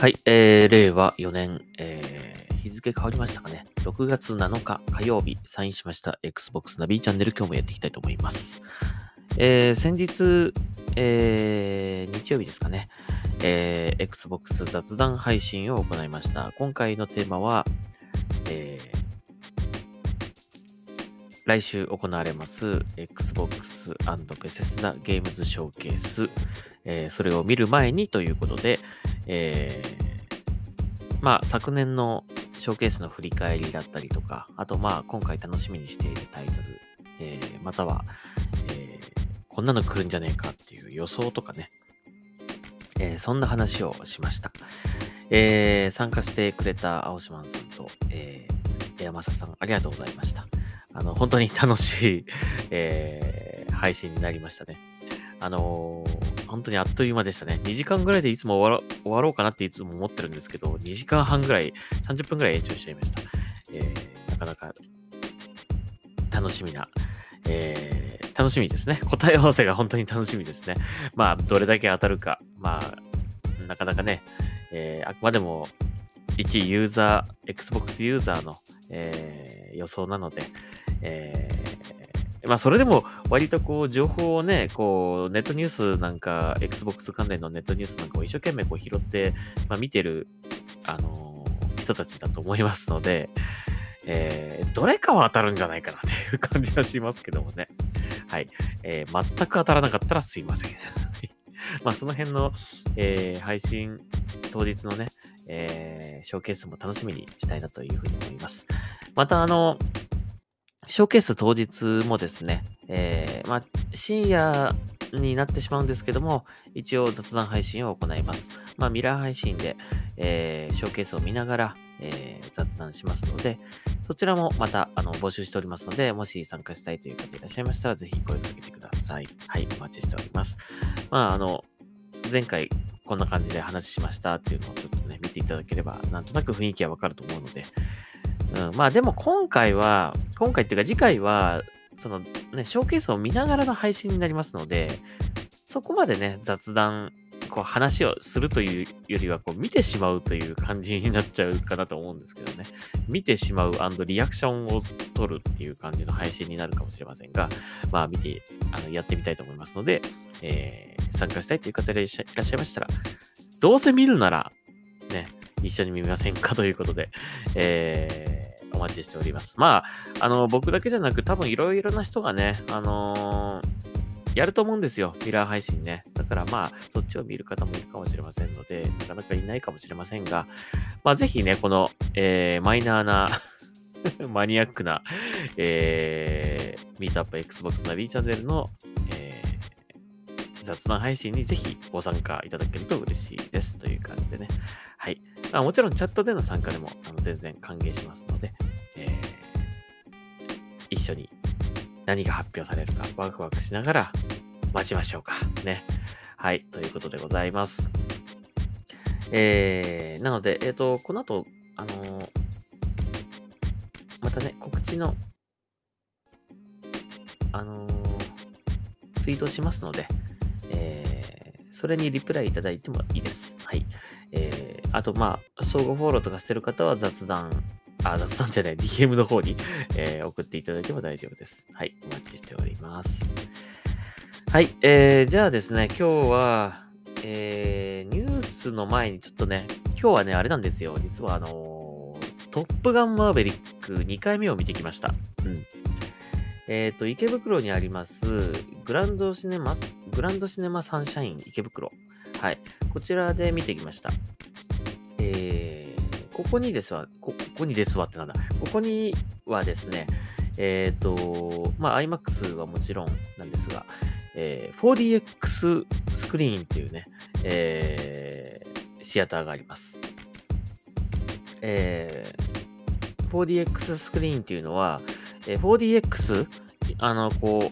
はい、えー、令和4年、えー、日付変わりましたかね。6月7日火曜日、サインしました Xbox ナビチャンネル、今日もやっていきたいと思います。えー、先日、えー、日曜日ですかね、えー、Xbox 雑談配信を行いました。今回のテーマは、えー、来週行われます Xbox& ベセスダゲームズショーケース、えー、それを見る前にということで、えー、まあ、昨年のショーケースの振り返りだったりとか、あとまあ、今回楽しみにしているタイトル、えー、または、えー、こんなの来るんじゃねえかっていう予想とかね、えー、そんな話をしました。えー、参加してくれた青島さんと、えー、山下さん、ありがとうございました。あの、本当に楽しい、えー、配信になりましたね。あのー、本当にあっという間でしたね。2時間ぐらいでいつも終わろうかなっていつも思ってるんですけど、2時間半ぐらい、30分ぐらい延長しちゃいました。えー、なかなか楽しみな、えー、楽しみですね。答え合わせが本当に楽しみですね。まあ、どれだけ当たるか、まあ、なかなかね、えー、あくまでも一ユーザー、Xbox ユーザーの、えー、予想なので、えー、まあ、それでも割とこう、情報をね、こう、ネットニュースなんか、Xbox 関連のネットニュースなんかを一生懸命こう拾って、まあ、見てる、あのー、人たちだと思いますので、えー、どれかは当たるんじゃないかなっていう感じはしますけどもね。はい。えー、全く当たらなかったらすいません。まあ、その辺の、えー、配信当日のね、えー、ショーケースも楽しみにしたいなというふうに思います。また、あの、ショーケース当日もですね、えー、まあ、深夜になってしまうんですけども、一応雑談配信を行います。まあ、ミラー配信で、えー、ショーケースを見ながら、えー、雑談しますので、そちらもまたあの募集しておりますので、もし参加したいという方いらっしゃいましたら、ぜひ声かけてください。はい、お待ちしております。まあ、あの、前回こんな感じで話しましたっていうのをちょっとね、見ていただければ、なんとなく雰囲気はわかると思うので、うん、まあでも今回は、今回っていうか次回は、そのね、ショーケースを見ながらの配信になりますので、そこまでね、雑談、こう話をするというよりは、こう見てしまうという感じになっちゃうかなと思うんですけどね。見てしまうリアクションを取るっていう感じの配信になるかもしれませんが、まあ見て、あの、やってみたいと思いますので、えー、参加したいという方いらっしゃいましたら、どうせ見るなら、ね、一緒に見ませんかということで、えー待ちしております。まあ、あの、僕だけじゃなく多分いろいろな人がね、あのー、やると思うんですよ。ミラー配信ね。だからまあ、そっちを見る方もいるかもしれませんので、なかなかいないかもしれませんが、まあぜひね、この、えー、マイナーな マニアックな、えー、ミートアップ Xbox ナビチャンネルの、えー、雑談配信にぜひご参加いただけると嬉しいですという感じでね。はい。あもちろんチャットでの参加でもあの全然歓迎しますので、えー、一緒に何が発表されるかワクワクしながら待ちましょうか。ね。はい。ということでございます。えー、なので、えっ、ー、と、この後、あのー、またね、告知の、あのー、ツイートしますので、えー、それにリプライいただいてもいいです。はい。えー、あと、まあ、相互フォローとかしてる方は雑談、あ、雑談じゃない、DM の方に、えー、送っていただいても大丈夫です。はい、お待ちしております。はい、えー、じゃあですね、今日は、えー、ニュースの前にちょっとね、今日はね、あれなんですよ。実はあのー、トップガンマーヴェリック2回目を見てきました。うん。えっ、ー、と、池袋にあります、グランドシネマ、グランドシネマサンシャイン池袋。はい。こちらで見てきました。えー、ここにですわ、ここにですわってなんだ。ここにはですね、えっ、ー、と、まあ、IMAX はもちろんなんですが、えー、4DX スクリーンっていうね、えー、シアターがあります。えー、4DX スクリーンっていうのは、えー、4DX、あの、こ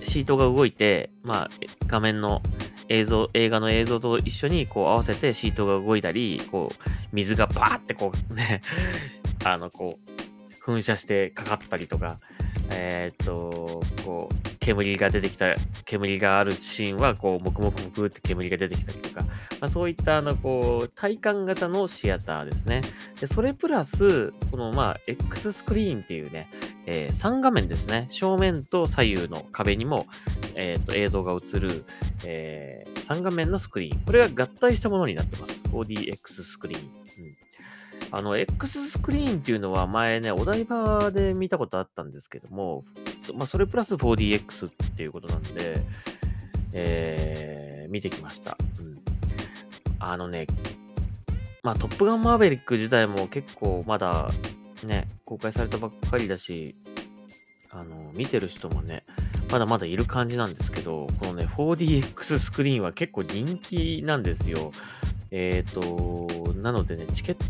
う、シートが動いて、まあ、画面の映像、映画の映像と一緒にこう合わせてシートが動いたり、こう、水がバーってこうね あの、こう、噴射してかかったりとか、えーっと、こう、煙が出てきた、煙があるシーンは、こう、もくもくもくって煙が出てきたりとか、まあ、そういった、あの、こう、体感型のシアターですね。で、それプラス、この、まあ、X スクリーンっていうね、えー、3画面ですね。正面と左右の壁にも、えー、と映像が映る、えー、3画面のスクリーン。これが合体したものになってます。4DX スクリーン。うんあの、X スクリーンっていうのは前ね、お台場で見たことあったんですけども、まあ、それプラス 4DX っていうことなんで、えー、見てきました。うん。あのね、まあ、トップガンマーヴェリック自体も結構まだね、公開されたばっかりだし、あの、見てる人もね、まだまだいる感じなんですけど、このね、4DX スクリーンは結構人気なんですよ。えっ、ー、と、なのでね、チケット、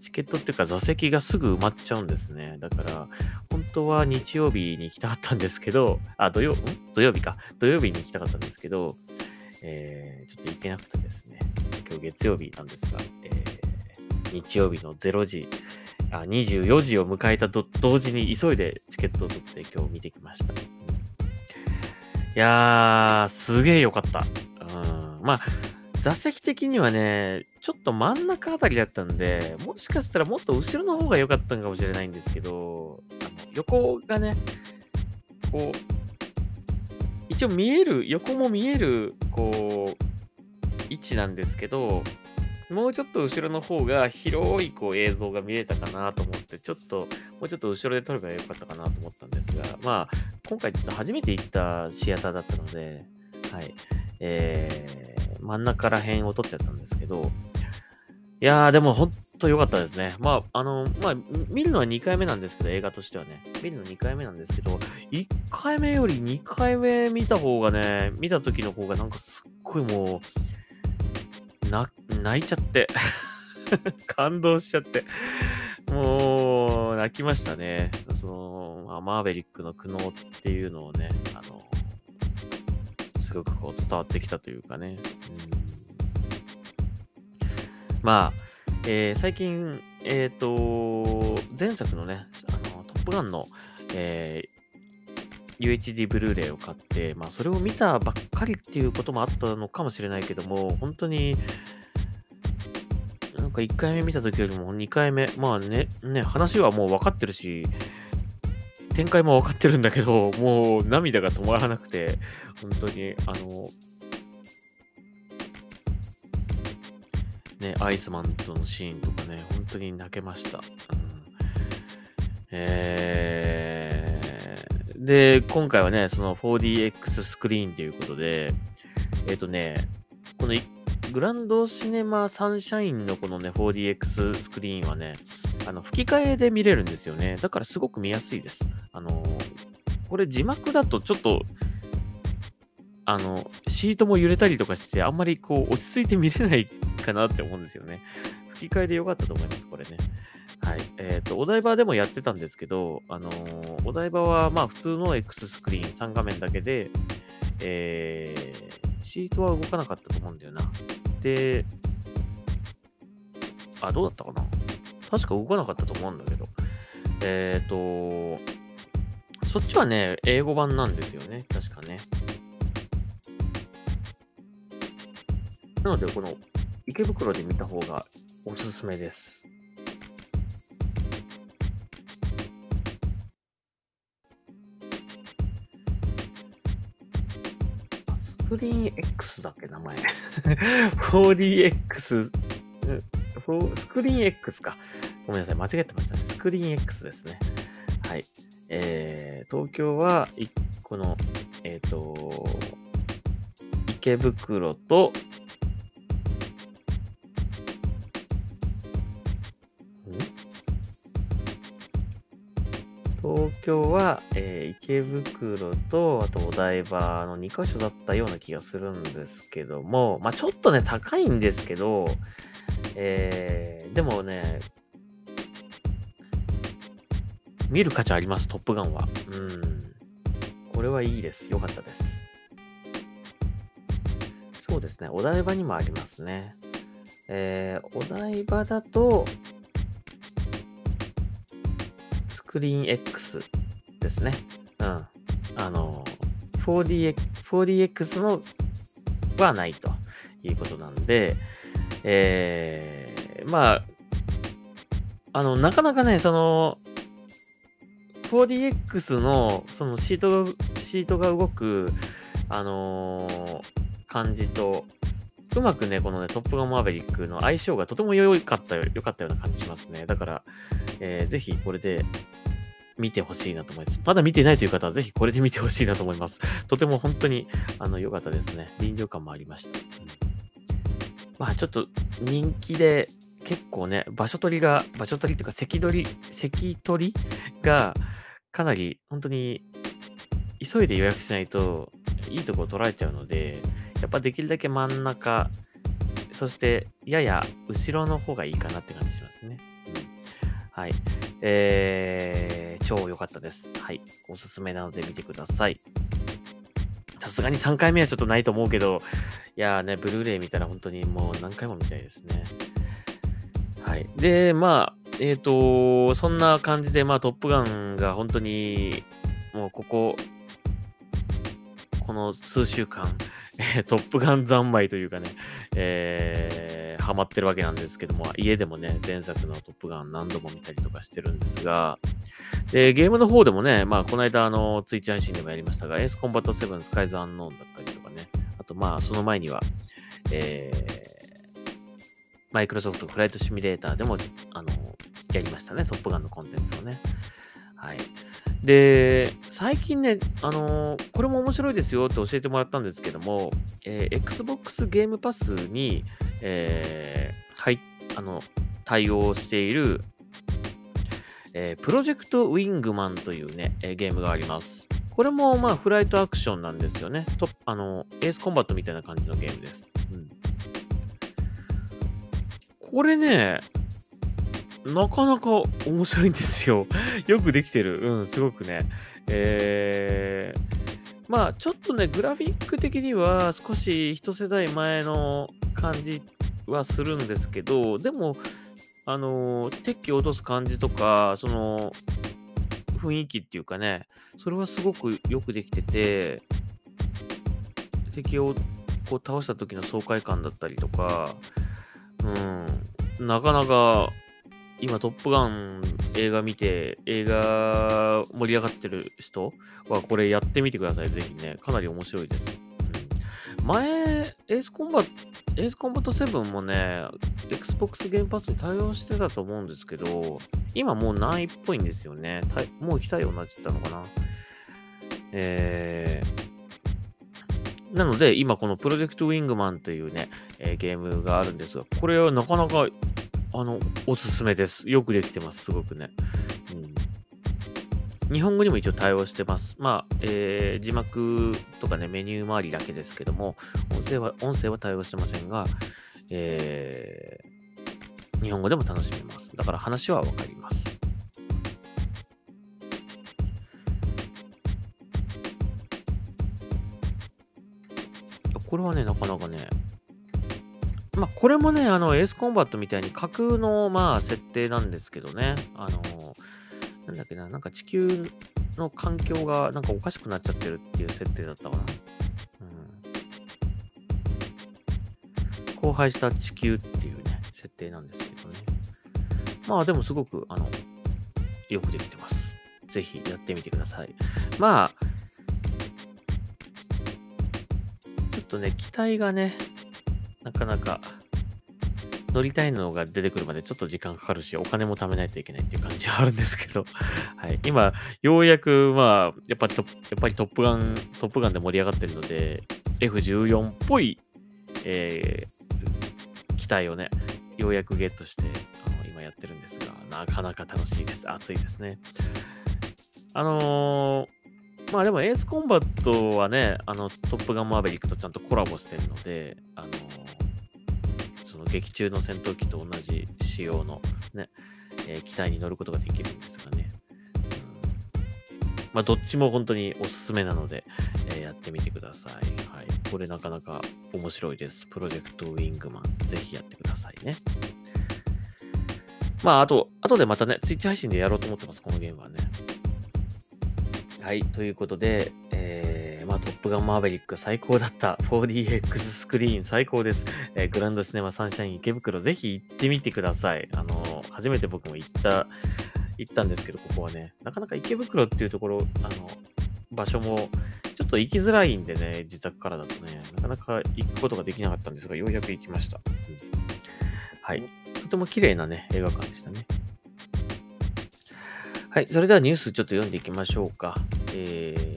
チケットっていうか座席がすぐ埋まっちゃうんですね。だから、本当は日曜日に行きたかったんですけど、あ、土曜、ん？土曜日か。土曜日に行きたかったんですけど、えー、ちょっと行けなくてですね。今日月曜日なんですが、えー、日曜日の0時、あ24時を迎えたと同時に急いでチケットを取って今日見てきました。いやー、すげーよかった。うん、まあ、座席的にはね、ちょっと真ん中あたりだったんで、もしかしたらもっと後ろの方が良かったのかもしれないんですけど、あの横がね、こう、一応見える、横も見える、こう、位置なんですけど、もうちょっと後ろの方が広いこう映像が見れたかなと思って、ちょっと、もうちょっと後ろで撮ればよかったかなと思ったんですが、まあ、今回ちょっと初めて行ったシアターだったので、はい、えー、真ん中ら辺を撮っちゃったんですけど、いやー、でも本当良かったですね。まあ、あの、まあ、見るのは2回目なんですけど、映画としてはね。見るの2回目なんですけど、1回目より2回目見た方がね、見た時の方がなんかすっごいもう、泣いちゃって。感動しちゃって。もう、泣きましたね。その、まあ、マーベリックの苦悩っていうのをね、あの、すごくこう伝わってきたというかね。うん、まあ、えー、最近、えっ、ー、と、前作のね、あの、トップガンの、えー UHD ブルーレイを買って、まあ、それを見たばっかりっていうこともあったのかもしれないけども、本当に、なんか1回目見た時よりも2回目、まあね、ね、話はもう分かってるし、展開も分かってるんだけど、もう涙が止まらなくて、本当に、あの、ね、アイスマンとのシーンとかね、本当に泣けました。うん、えー、で、今回はね、その 4DX スクリーンということで、えっ、ー、とね、このグランドシネマサンシャインのこのね、4DX スクリーンはね、あの、吹き替えで見れるんですよね。だからすごく見やすいです。あのこれ字幕だとちょっと、あの、シートも揺れたりとかして、あんまりこう、落ち着いて見れないかなって思うんですよね。吹き替えでよかったと思います、これね。はい。えっ、ー、と、お台場でもやってたんですけど、あのー、お台場は、まあ、普通の X スクリーン3画面だけで、えー、シートは動かなかったと思うんだよな。で、あ、どうだったかな？確か動かなかったと思うんだけど。えっ、ー、と、そっちはね、英語版なんですよね。確かね。なので、この池袋で見た方がおすすめです。スクリーン X だっけ、名前。4DX、スクリーン X か。ごめんなさい、間違ってましたね。スクリーン X ですね。はい。えー、東京は、この、えっ、ー、と、池袋と、京は、えー、池袋と、あとお台場の2カ所だったような気がするんですけども、まあちょっとね、高いんですけど、えー、でもね、見る価値あります、トップガンは。うん。これはいいです。よかったです。そうですね。お台場にもありますね。えー、お台場だと、クリーン X ですね。うん。あの、4DX, 4DX のはないということなんで、えー、まあ、あの、なかなかね、その、4DX のそのシートが、シートが動く、あのー感じと、うまくね、このね、トップガンマーベリックの相性がとても良かったよ、良かったような感じしますね。だから、えー、ぜひこれで見てほしいなと思います。まだ見てないという方はぜひこれで見てほしいなと思います。とても本当に、あの、良かったですね。臨場感もありました。うん、まあ、ちょっと人気で、結構ね、場所取りが、場所取りっていうか、席取り、席取りが、かなり、本当に、急いで予約しないと、いいとこを取られちゃうので、やっぱできるだけ真ん中、そしてやや後ろの方がいいかなって感じしますね。はい。えー、超良かったです。はい。おすすめなので見てください。さすがに3回目はちょっとないと思うけど、いやーね、ブルーレイ見たら本当にもう何回も見たいですね。はい。で、まあ、えっ、ー、と、そんな感じで、まあ、トップガンが本当に、もうここ、この数週間、トップガン三昧というかね、えー、ハマってるわけなんですけども、家でもね、前作のトップガン何度も見たりとかしてるんですが、で、ゲームの方でもね、まあ、この間、あの、ツイッチ配信でもやりましたが、エースコンバット7スカイズアンノーンだったりとかね、あと、まあ、その前には、えー、マイクロソフトフライトシミュレーターでも、あの、やりましたね、トップガンのコンテンツをね。はい。で、最近ね、あのー、これも面白いですよって教えてもらったんですけども、えー、Xbox ゲームパスに、えー、はい、あの、対応している、えー、プロジェクトウィングマンというね、え、ゲームがあります。これも、まあ、フライトアクションなんですよね。とあの、エースコンバットみたいな感じのゲームです。うん、これね、なかなか面白いんですよ。よくできてる。うん、すごくね。えー、まあ、ちょっとね、グラフィック的には少し一世代前の感じはするんですけど、でも、あの、敵を落とす感じとか、その、雰囲気っていうかね、それはすごくよくできてて、敵をこう倒した時の爽快感だったりとか、うん、なかなか今、トップガン映画見て、映画盛り上がってる人はこれやってみてください。ぜひね。かなり面白いです。うん、前、エースコンバット、エースコンバット7もね、Xbox ゲームパスに対応してたと思うんですけど、今もうないっぽいんですよね。もう来たようになっちゃったのかな。えー、なので、今このプロジェクトウィングマンというね、えー、ゲームがあるんですが、これはなかなかあの、おすすめです。よくできてます、すごくね。うん、日本語にも一応対応してます。まあ、えー、字幕とかね、メニュー周りだけですけども、音声は、音声は対応してませんが、えー、日本語でも楽しめます。だから話はわかります。これはね、なかなかね、まあ、これもね、あの、エースコンバットみたいに架空の、まあ、設定なんですけどね。あの、なんだっけな、なんか地球の環境がなんかおかしくなっちゃってるっていう設定だったかな。うん。荒廃した地球っていうね、設定なんですけどね。まあ、でもすごく、あの、よくできてます。ぜひやってみてください。まあ、ちょっとね、機体がね、かなか乗りたいのが出てくるまでちょっと時間かかるし、お金も貯めないといけないっていう感じはあるんですけど、はい。今、ようやく、まあ、やっぱりトップガン、トップガンで盛り上がってるので、F14 っぽい、えー、機体をね、ようやくゲットして、あの今やってるんですが、なかなか楽しいです。熱いですね。あのー、まあでもエースコンバットはね、あのトップガンマーベリックとちゃんとコラボしてるので、あのー劇中の戦闘機と同じ仕様のね、えー、機体に乗ることができるんですがね。まあ、どっちも本当におすすめなので、えー、やってみてください。はい。これなかなか面白いです。プロジェクトウィングマン。ぜひやってくださいね。まあ、あと、後でまたね、ツイッチ配信でやろうと思ってます、このゲームはね。はい、ということで、えー、まあ、ップガンマーベリック最高だった。4DX スクリーン最高です。えー、グランドシネマサンシャイン池袋、ぜひ行ってみてください。あのー、初めて僕も行った、行ったんですけど、ここはね、なかなか池袋っていうところ、あの、場所も、ちょっと行きづらいんでね、自宅からだとね、なかなか行くことができなかったんですが、ようやく行きました。うん、はい。とても綺麗なね、映画館でしたね。はい。それではニュースちょっと読んでいきましょうか。えー、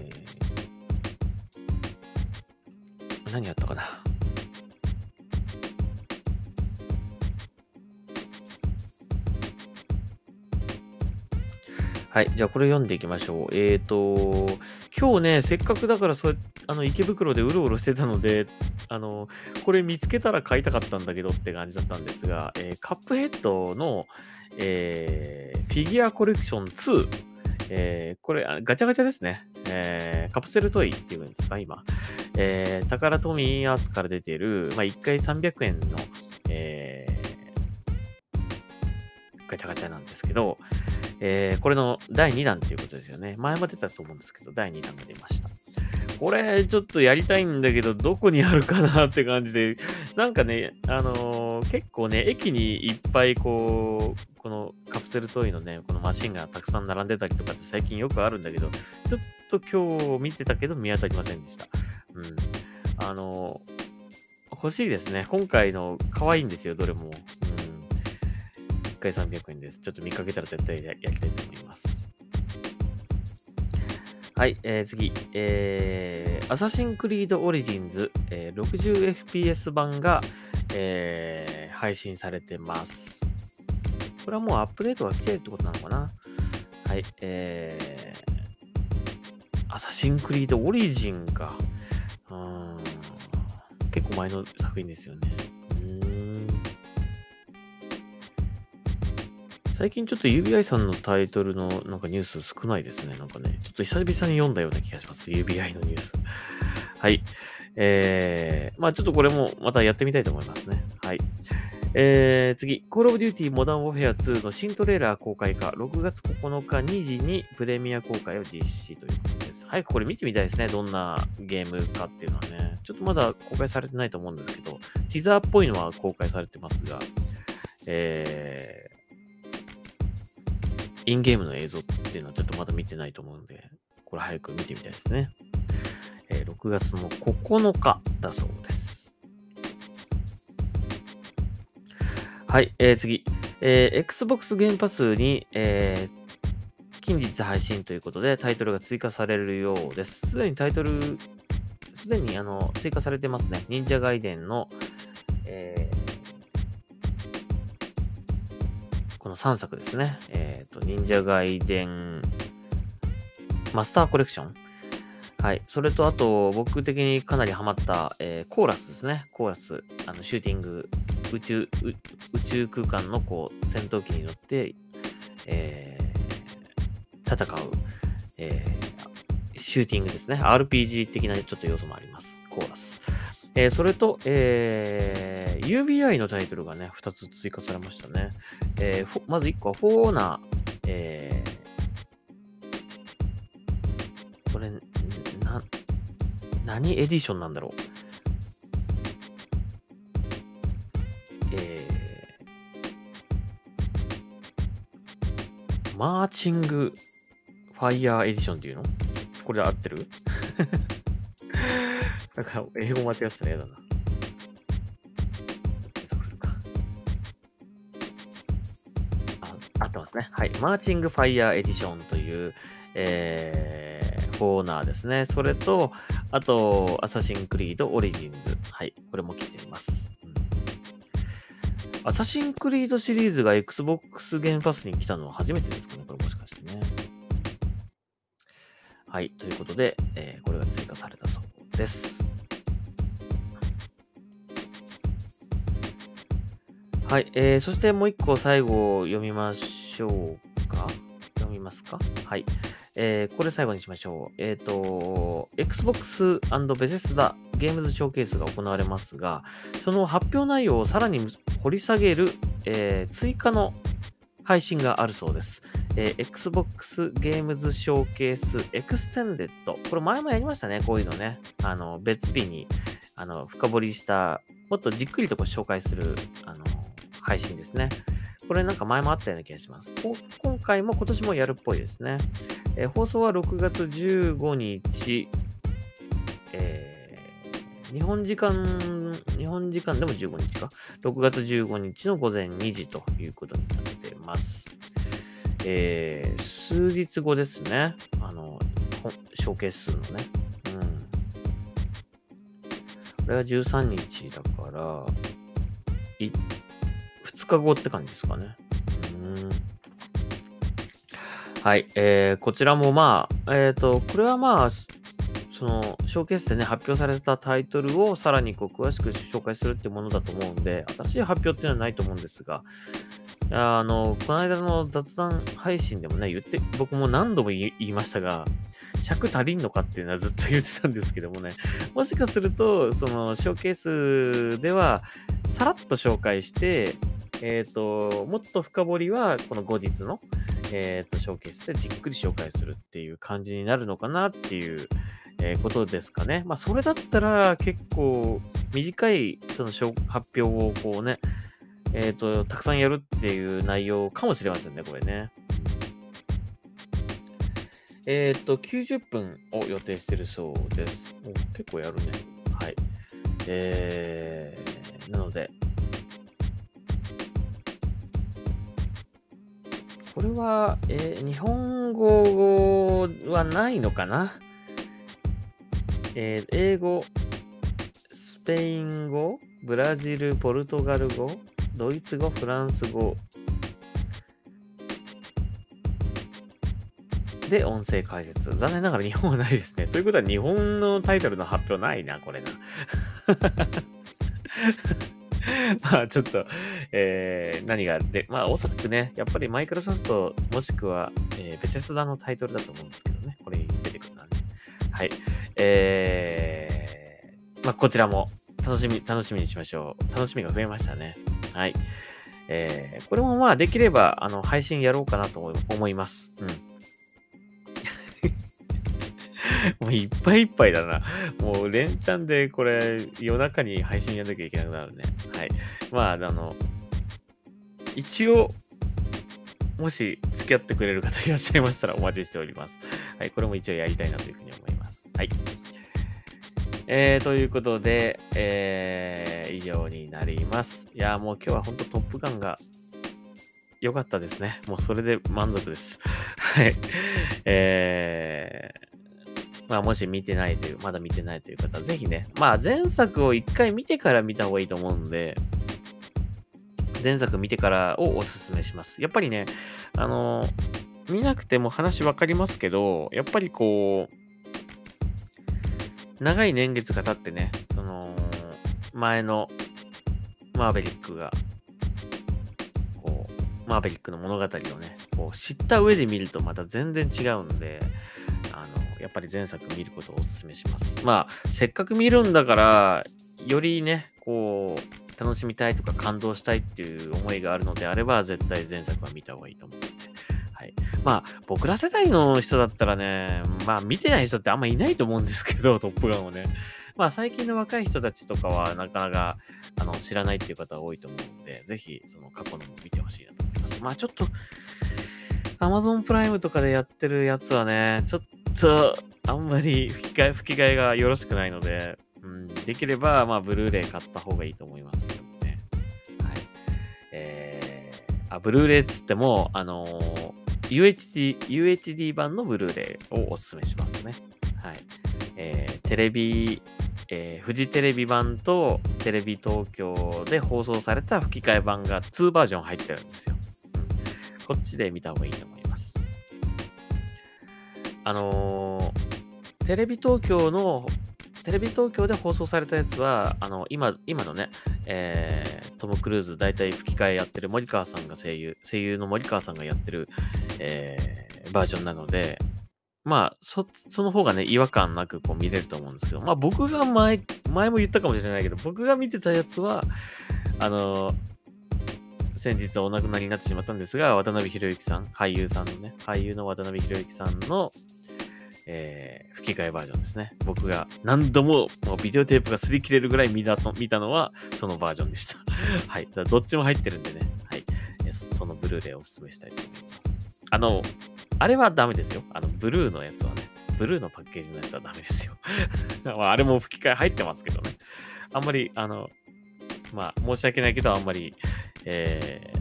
何やったかな。はい。じゃあ、これ読んでいきましょう。えっ、ー、と、今日ね、せっかくだから、そうあの、池袋でうろうろしてたので、あの、これ見つけたら買いたかったんだけどって感じだったんですが、えー、カップヘッドの、えー、フィギュアコレクション2、えー、これ、ガチャガチャですね。えー、カプセルトイっていうんですか、今。えー、タカラトミーアーツから出てる、まあ、1回300円の、えー、ガチャガチャなんですけど、えー、これの第2弾っていうことですよね。前も出たと思うんですけど、第2弾が出ました。これ、ちょっとやりたいんだけど、どこにあるかなって感じで、なんかね、あのー、結構ね、駅にいっぱいこう、このカプセルトイのね、このマシンがたくさん並んでたりとかって最近よくあるんだけど、ちょっと今日見てたけど見当たりませんでした。うん。あの、欲しいですね。今回の可愛いんですよ、どれも。うん。1回300円です。ちょっと見かけたら絶対やりたいと思います。はい、えー、次。えー、アサシンクリードオリジンズ、えー、60fps 版が、えー、配信されてます。これはもうアップデートが来てるってことなのかなはい、えー、アサシンクリードオリジンか。うん、結構前の作品ですよね。最近ちょっと UBI さんのタイトルのなんかニュース少ないですね。なんかね、ちょっと久々に読んだような気がします。UBI のニュース。はい。えー、まあちょっとこれもまたやってみたいと思いますね。はい。えー、次、Call of Duty Modern Warfare 2の新トレーラー公開か、6月9日2時にプレミア公開を実施という。早くこれ見てみたいですね。どんなゲームかっていうのはね。ちょっとまだ公開されてないと思うんですけど、ティザーっぽいのは公開されてますが、えーインゲームの映像っていうのはちょっとまだ見てないと思うんで、これ早く見てみたいですね。えー、6月の9日だそうです。はい、えー、次。えー、Xbox ゲームパスに、えー、近日配信ということでタイトルが追加されるようです。すでにタイトル、すでにあの追加されてますね。忍者ガイデンの、えーこの3作ですね。えっ、ー、と、忍者外伝マスターコレクション。はい。それと、あと、僕的にかなりハマった、えー、コーラスですね。コーラス。あの、シューティング、宇宙、宇宙空間の、こう、戦闘機に乗って、え、戦う、えー、シューティングですね。RPG 的なちょっと要素もあります。コーラス。えー、それと、えー、UBI のタイトルがね、2つ追加されましたね。えー、まず1個は、フォーナー、えー、これ、な、何エディションなんだろう。えー、 Marching Fire Edition っていうの？これ合ってる？なんか、英語間違ってたら嫌だな。検索するか。あ、合ってますね。はい。 Marching Fire Edition という、えー、コーナーですね。それと、あと、 Assassin's Creed Origins。はい。これも来ています。アサシンクリードシリーズが Xbox ゲームパスに来たのは初めてですかねはい。ということで、えー、これが追加されたそうです。はい、えー、そしてもう一個最後読みましょうか。読みますか？はい。えー、これ最後にしましょう。えっ、ー、と、Xbox& ベセスダゲームズショーケースが行われますが、その発表内容をさらに掘り下げる、えー、追加の、配信があるそうです。えー、Xbox ゲームズショーケースエクステンデッド。これ前もやりましたね、こういうのね。あの、別日に、あの、深掘りした、もっとじっくりとこう紹介する、あの、配信ですね。これなんか前もあったような気がします。今回も今年もやるっぽいですね。えー、放送は6月15日、えー、日本時間、日本時間でも15日か。6月15日の午前2時ということになってます。えー、数日後ですね。あの、ショーケースのね。うん。これは13日だから、い、2日後って感じですかね。うん。はい。えー、こちらもまあ、えっ、ー、と、これはまあ、その、ショーケースでね、発表されたタイトルをさらにこう詳しく紹介するってものだと思うんで、新しい発表っていうのはないと思うんですが、あの、この間の雑談配信でもね、言って、僕も何度も言いましたが、尺足りんのかっていうのはずっと言ってたんですけどもね、もしかすると、その、ショーケースでは、さらっと紹介して、えっ、ー、と、もっと深掘りは、この後日の、えっ、ー、と、ショーケースでじっくり紹介するっていう感じになるのかなっていう、えー、ことですかね。まあ、それだったら結構短いその発表をこうね、えっ、ー、と、たくさんやるっていう内容かもしれませんね、これね。えっ、ー、と、90分を予定してるそうです。結構やるね。はい。えー、なので、これは、えー、日本語はないのかな？えー、英語、スペイン語、ブラジル、ポルトガル語、ドイツ語、フランス語で音声解説。残念ながら日本はないですね。ということは日本のタイトルの発表ないな、これな。まあちょっと、えー、何がで、まあおそらくね、やっぱりマイクロソフトもしくは、えー、ベセスダのタイトルだと思うんですけどね。これ出てくるのはね。はい。えー、まあこちらも楽しみ、楽しみにしましょう。楽しみが増えましたね。はい。えー、これもまあできれば、あの、配信やろうかなと思います。うん。もういっぱいいっぱいだな。もう連チャンでこれ夜中に配信やんなきゃいけなくなるね。はい。まあ、あの、一応、もし付き合ってくれる方いらっしゃいましたらお待ちしております。はい。これも一応やりたいなというふうに思います。はい。えー、ということで、えー、以上になります。いや、もう今日は本当トップガンが良かったですね。もうそれで満足です。はい。えー、まあ、もし見てないという、まだ見てないという方、ぜひね、まあ、前作を一回見てから見た方がいいと思うんで、前作見てからをおすすめします。やっぱりね、あの見なくても話わかりますけど、やっぱりこう、長い年月が経ってね、その、前のマーベリックが、こう、マーベリックの物語をね、こう知った上で見るとまた全然違うんで、あの、やっぱり前作見ることをお勧めします。まあ、せっかく見るんだから、よりね、こう、楽しみたいとか感動したいっていう思いがあるのであれば、絶対前作は見た方がいいと思うので。はい。まあ、僕ら世代の人だったらね、まあ、見てない人ってあんまいないと思うんですけど、トップガンをね。まあ、最近の若い人たちとかは、なかなか、あの、知らないっていう方多いと思うんで、ぜひ、その過去のも見てほしいなと思います。まあ、ちょっと、Amazon プライムとかでやってるやつはね、ちょっと、あんまり 吹き替え、吹き替えがよろしくないので、うん、できれば、まあ、ブルーレイ買った方がいいと思いますけどもね。はい。えー、あ、ブルーレイっつっても、あのー UHD、UHD 版のブルーレイをお勧めしますね。はい。えー、テレビ、えー、フジテレビ版とテレビ東京で放送された吹き替え版が2バージョン入ってるんですよ。こっちで見た方がいいと思います。あのー、テレビ東京のテレビ東京で放送されたやつは、あの、今、今のね、えー、トム・クルーズ大体吹き替えやってる森川さんが声優、声優の森川さんがやってる、えー、バージョンなので、まあ、そ、その方がね、違和感なくこう見れると思うんですけど、まあ僕が前、前も言ったかもしれないけど、僕が見てたやつは、あの、先日お亡くなりになってしまったんですが、渡辺裕之さん、俳優さんのね、俳優の渡辺裕之さんの、えー、吹き替えバージョンですね。僕が何度ももうビデオテープが擦り切れるぐらい見たと見たのは、そのバージョンでした。はい。ただどっちも入ってるんでね、はい。そのブルーレイをお勧めしたいと思います。あの、あれはダメですよ。あの、ブルーのやつはね、ブルーのパッケージのやつはダメですよ。あ、れも吹き替え入ってますけどね。あんまり、あの、まあ、申し訳ないけど、あんまり、え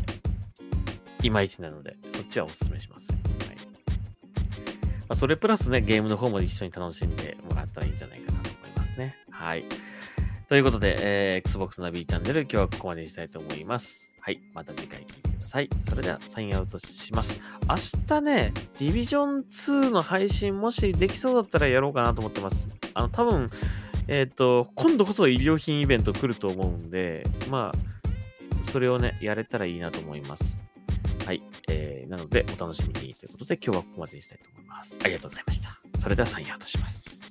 ー、いまいちなので、そっちはお勧めします。はい。まあ、それプラスね、ゲームの方も一緒に楽しんでもらったらいいんじゃないかなと思いますね。はい。ということで、えー、Xbox ナビチャンネル、今日はここまでにしたいと思います。はい。また次回さい。それでは、サインアウトします。明日ね、ディビジョン2の配信、もしできそうだったらやろうかなと思ってます。あの、多分、えっ、ー、と、今度こそ医療品イベント来ると思うんで、まあ、それをね、やれたらいいなと思います。はい。えー、なので、お楽しみにということで、今日はここまでにしたいと思います。ありがとうございました。それではサインアウトします。